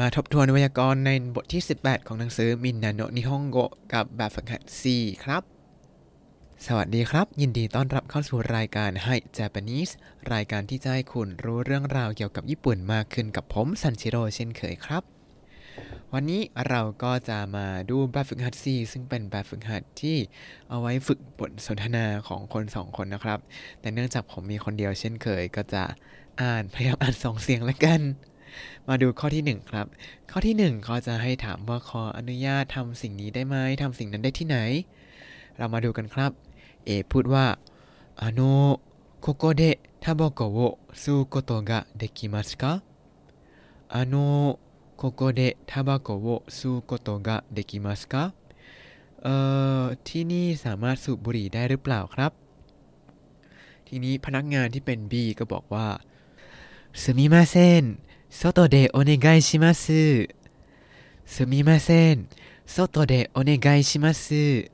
มาทบทวนไวยากรณ์ในบทที่ 18 ของหนังสือมินนาโนนิฮงโกกับแบบฝึกหัด4ครับ สวัสดีครับ ยินดีต้อนรับเข้าสู่รายการให้ Japanese รายการที่จะให้คุณรู้เรื่องราวเกี่ยวกับญี่ปุ่นมากขึ้นกับผมซันชิโร่เช่นเคยครับ วันนี้เราก็จะมาดูแบบฝึกหัด4ซึ่งเป็นแบบฝึกหัดที่เอาไว้ฝึกบทสนทนาของคนสองคนนะครับ แต่เนื่องจากผมมีคนเดียวเช่นเคย ก็จะอ่านพยายามอ่านสองเสียงแล้วกัน มาดูข้อที่ 1 ครับ ข้อที่ 1เขาจะให้ถามว่าขออนุญาตทำสิ่งนี้ได้ไหมทำสิ่งนั้นได้ที่ไหน เรามาดูกันครับ เอพูดว่าあのここでタバコを吸うことができますかあのここでタバコを吸うことができますかเอ่อที่นี่สามารถสูบบุหรี่ได้หรือเปล่าครับ ทีนี้พนักงานที่เป็น B ก็บอกว่าすみません 外でお願いしますすみません外でお願いします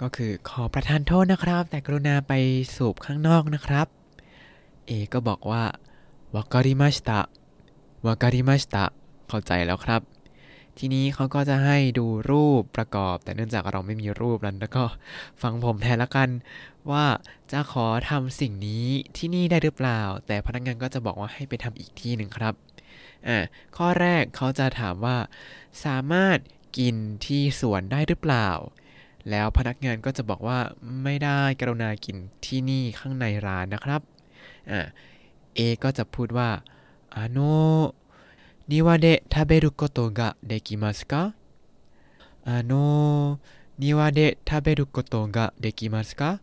ก็คือขอประทานโทษนะครับ แต่กรุณาไปสูบข้างนอกนะครับ เอก็บอกว่าวาการิมาชิตะวาการิมาชิตะเข้าใจแล้วครับ ทีนี้เขาก็จะให้ดูรูปประกอบ แต่เนื่องจากเราไม่มีรูปนั้นแล้วก็ฟังผมแทนละกัน ว่าจะขอทำสิ่งนี้ที่นี่ได้หรือเปล่า แต่พนักงานก็จะบอกว่าให้ไปทำอีกที่หนึ่งครับ อ่าข้อแรกเขาจะถามว่า สามารถกินที่สวนได้หรือเปล่า แล้วพนักงานก็จะบอกว่าไม่ได้กรุณากินที่นี่ข้างในร้านนะครับอ่าเอก็จะพูดว่าあの庭で食べることができますかあの庭で食べることができますか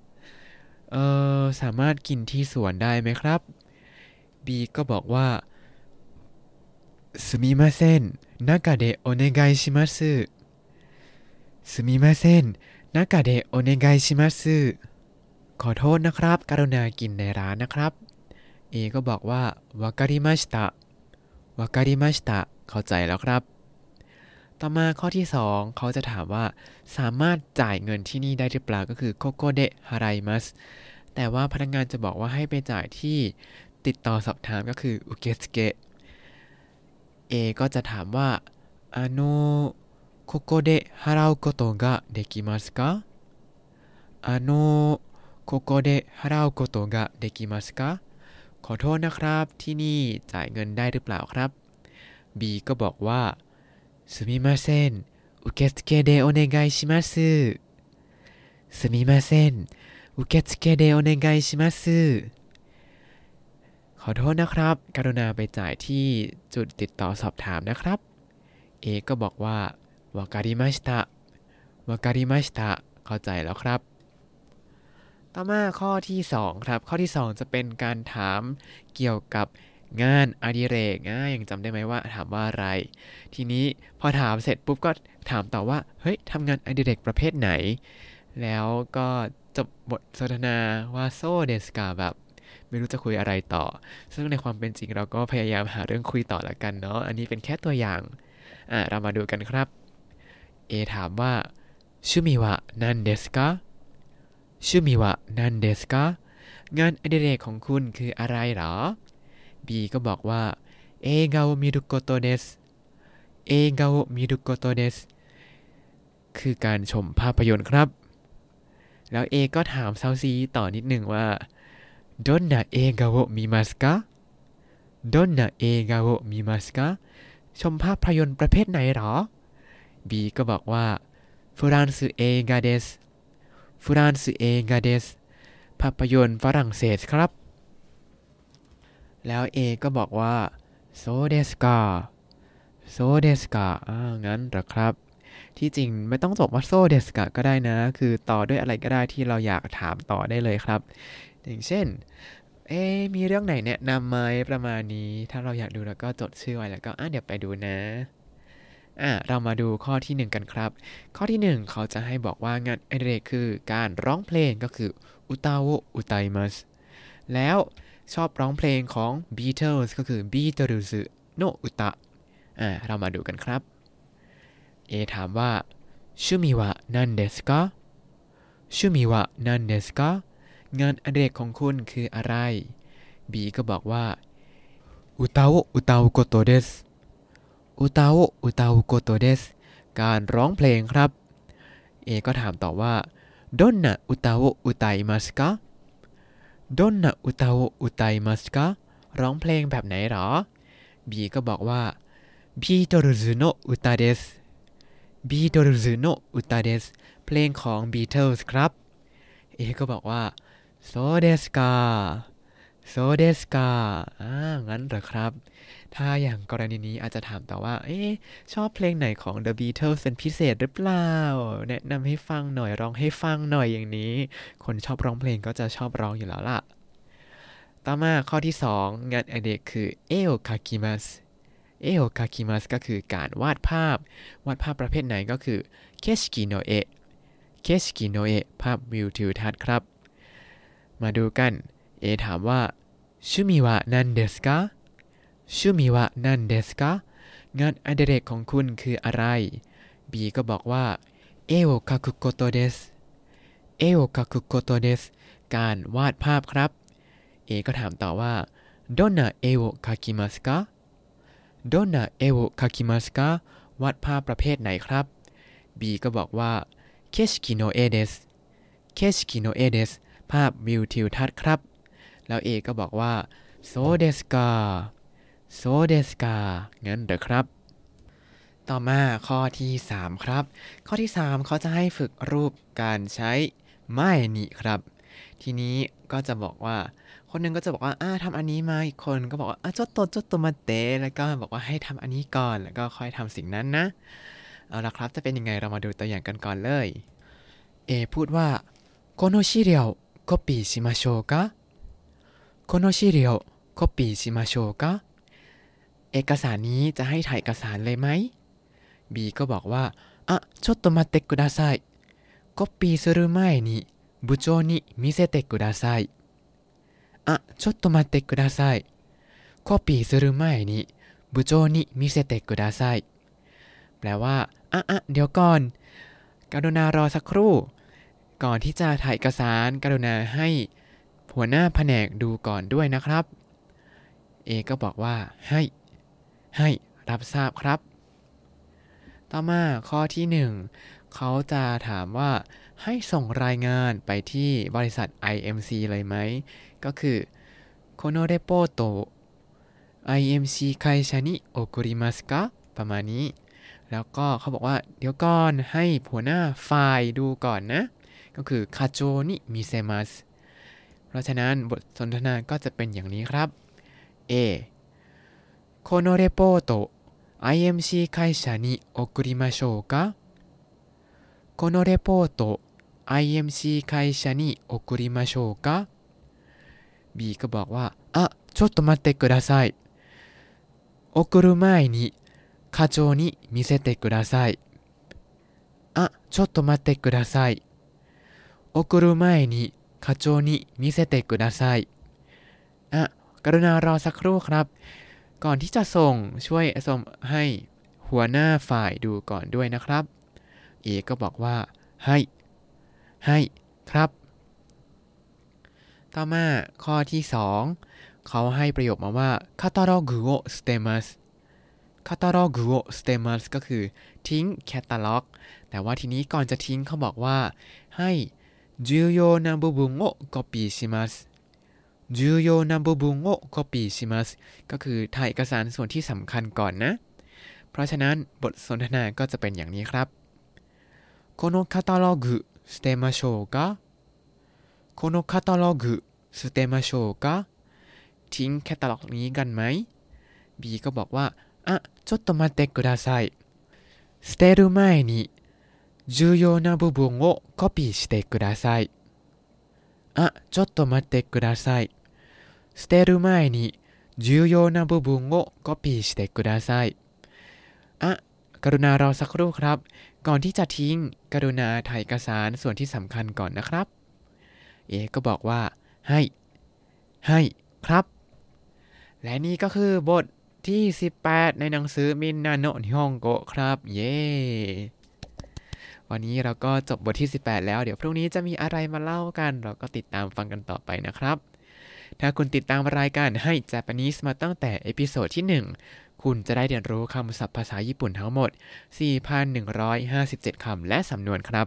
เอ่อสามารถกินที่สวนได้ไหมครับ B ก็บอกว่า すみません中でお願いしますすみません中でお願いしますขอโทษนะครับ กรุณากินในร้านนะครับ A ก็บอกว่าวาการิมาชิตะวาการิมาชิตะเข้าใจแล้วครับ ต่อมาข้อที่ 2 เขาจะถามว่า สามารถจ่ายเงินที่นี่ได้หรือเปล่าก็คือโคโกเดฮารายมัสแต่ว่าพนักงานจะบอกว่าให้ไปจ่ายที่ติดต่อสอบถามก็คืออุเกสเกะ A ก็จะถามว่าあのここで払うことができますかあのここで払うことができますかขอโทษนะครับ ที่นี่จ่ายเงินได้หรือเปล่าครับ B ก็บอกว่าすみません受付でお願いしますすみません受付でお願いします ขอโทษนะครับ กรุณาไปจ่ายที่จุดติดต่อสอบถามนะครับ เอก็บอกว่าวาการิมาชิตะวาการิมาชิตะเข้าใจแล้วครับ ต่อมาข้อที่ 2 ครับ ข้อที่ 2 จะเป็นการถามเกี่ยวกับงานอดิเรกอ่ายังจำได้ไหมว่าถามว่าอะไร ทีนี้พอถามเสร็จปุ๊บก็ถามต่อว่า เฮ้ยทำงานอดิเรกประเภทไหน แล้วก็จบบทสนทนาว่าโซเดสกาแบบ ไม่รู้จะคุยอะไรต่อ ซึ่งในความเป็นจริงเราก็พยายามหาเรื่องคุยต่อละกันเนาะอันนี้เป็นแค่ตัวอย่างอะเรามาดูกันครับเอถามว่าชื่อมีวะนันเดสกาชื่อมีวะนันเดสกางานอดิเรกของคุณคืออะไรหรอ B ก็บอกว่าเอกาโอมิรุโกโตเดสเอกาโอมิรุโกโตเดสคือการชมภาพยนตร์ครับ แล้ว A ก็ถามเซาซีต่อนิดหนึ่งว่า どんな映画を見ますかどんな映画を見ますかชมภาพยนตร์ประเภทไหนหรอ B ก็บอกว่าフランス映画ですフランス映画ですภาพยนตร์ฝรั่งเศสครับ แล้ว A ก็บอกว่าโซเดสกาโซเดสกาอ่างั้นเหรอครับ ที่จริงไม่ต้องจบว่าโซเดสกาก็ได้นะ คือต่อด้วยอะไรก็ได้ที่เราอยากถามต่อได้เลยครับ อย่างเช่น เอ๊มีเรื่องไหนแนะนำไหมประมาณนี้ ถ้าเราอยากดูแล้วก็จดชื่อไว้แล้วก็อะเดี๋ยวไปดูนะอะเรามาดูข้อที่ 1 กันครับ ข้อที่ 1 เขาจะให้บอกว่างานอดิเรกคือการร้องเพลงก็คืออุตาโวอุตไยมัสแล้วชอบร้องเพลงของ Beatles ก็คือ Beatles โนอุตะอ่าเรามาดูกันครับ เอถามว่าชื่อมีวะนันเดสกะชื่อมีวะนันเดสกะ งานอดิเรกของคุณคืออะไร บีก็บอกว่าอุตาวอุตาวโกโตเดสอุตาวอุตาวโกโตเดสการร้องเพลงครับ เอก็ถามต่อว่าดอนนะอุตาวอุตายมัสกะดอนนะอุตาวอุตายมัสกะร้องเพลงแบบไหนหรอ บีก็บอกว่าบีโตรุซุโนอุตาเดสบีโตรุซุโนอุตาเดสเพลงของ Beatles ครับ เอก็บอกว่า โซเดสกาโซเดสกาอ่า งั้นเหรอครับ ถ้าอย่างกรณีนี้อาจจะถามต่อว่า เอ๊ชอบเพลงไหนของ The Beatles เป็นพิเศษหรือเปล่า แนะนำให้ฟังหน่อย ร้องให้ฟังหน่อยอย่างนี้ คนชอบร้องเพลงก็จะชอบร้องอยู่แล้วล่ะ ต่อมาข้อที่ 2 งานอดิเรกคือเอโอคาคิมัส絵をかきます ก็คือการวาดภาพ วาดภาพประเภทไหนก็คือ景色の絵景色の絵 ภาพวิวทิวทัศน์ครับ มาดูกัน A ถามว่า 趣味は何ですか趣味は何ですか งานอดิเรกของคุณคืออะไร B ก็บอกว่า 絵をかくことです絵をかくことです การวาดภาพครับ A ก็ถามต่อว่า どんな絵をかきますかどんな絵をかきますか วาดภาพประเภทไหนครับ B ก็บอกว่า 景色の絵です景色の絵です ภาพวิวทิวทัศน์ครับ แล้ว A ก็บอกว่า そうですかそうですか งั้นหรอครับ ต่อมาข้อที่ 3 ครับ ข้อที่ 3 เขาจะให้ฝึกรูปการใช้ไม่นีครับ ทีนี้ก็จะบอกว่า คนนึงก็จะบอกว่าอ่าทำอันนี้มาอีกคนก็บอกว่าอ่าจดตัวจดตัวมาเตะแล้วก็บอกว่าให้ทำอันนี้ก่อนแล้วก็ค่อยทำสิ่งนั้นนะ เอาละครับจะเป็นยังไงเรามาดูตัวอย่างกันก่อนเลย เอพูดว่าโกโนชิเรียว コピーしましょうかこの資料コピーしましょうかเอกสารนี้จะให้ถ่ายเอกสารเลยไหม B ก็บอกว่าอ่ะちょっと待ってくださいコピーする前に部長に見せてくださいあちょっと待ってくださいコピーする前に部長に見せてくださいแปลว่าอ่ะอ่ะเดี๋ยวก่อน กรุณารอสักครู่ ก่อนที่จะถ่ายเอกสารกรุณาให้หัวหน้าแผนกดูก่อนด้วยนะครับ เอก็บอกว่าให้ ให้รับทราบครับ ต่อมาข้อที่ 1 เขาจะถามว่าให้ส่งรายงานไปที่บริษัท IMC เลยไหม ก็คือこคレポート IMC 会社に送りますかประมาณนี้ แล้วก็เขาบอกว่าเดี๋ยวก่อนให้หัวหน้าไฟล์ดูก่อนนะ ก็คือคาโจนิมิเซมัสเพราะฉะนั้นบทสนทนาก็จะเป็นอย่างนี้ครับ A このレポート IMC 会社に送りましょうかこのレポート IMC 会社に送りましょうか B ก็บอกว่าอ่ะちょっと待ってください送る前に課長に見せてください。あ、ちょっと待ってください。 送る前に課長に見せてください。อ่ะกรุณารอสักครู่ครับ ก่อนที่จะส่งช่วยส่งให้หัวหน้าฝ่ายดูก่อนด้วยนะครับ เอก็บอกว่า ให้ ให้ครับ ต่อมาข้อที่ 2 เขาให้ประโยคมาว่าคาตาโรกุโอสเตมัส คาตาล็อกโอสเตมัสก็คือทิ้งแคตตาล็อก แต่ว่าทีนี้ก่อนจะทิ้งเขาบอกว่า ให้ 重要な部分をコピーします重要な部分をコピーしますก็คือถ่ายเอกสารส่วนที่สำคัญก่อนนะ เพราะฉะนั้นบทสนทนาก็จะเป็นอย่างนี้ครับこのカタログ捨てましょうかこのカタログ捨てましょうかทิ้งแคตตาล็อกนี้กันไหม B ก็บอกว่าあ、ちょっと待ってください。捨てる前に 重要な部分をコピーしてください。あ、ちょっと待ってください。捨てる前に重要な部分をコピーしてください。อ่ะกรุณารอสักครู่ครับ ก่อนที่จะทิ้ง กรุณาถ่ายเอกสารส่วนที่สำคัญก่อนนะครับ เอก็บอกว่า ให้ ให้ครับ และนี่ก็คือบท ที่ 18 ในหนังสือมินนาโนะนิฮงโกะครับ เย้ วันนี้เราก็จบบทที่ 18 แล้วเดี๋ยวพรุ่งนี้จะมีอะไรมาเล่ากัน เราก็ติดตามฟังกันต่อไปนะครับ ถ้าคุณติดตามรายการให้ Japanese มาตั้งแต่ episode ที่ 1 คุคุณจะได้เรียนรู้คำศัพท์ภาษาญี่ปุ่นทั้งหมด 4,157 คำและสำนวนครับ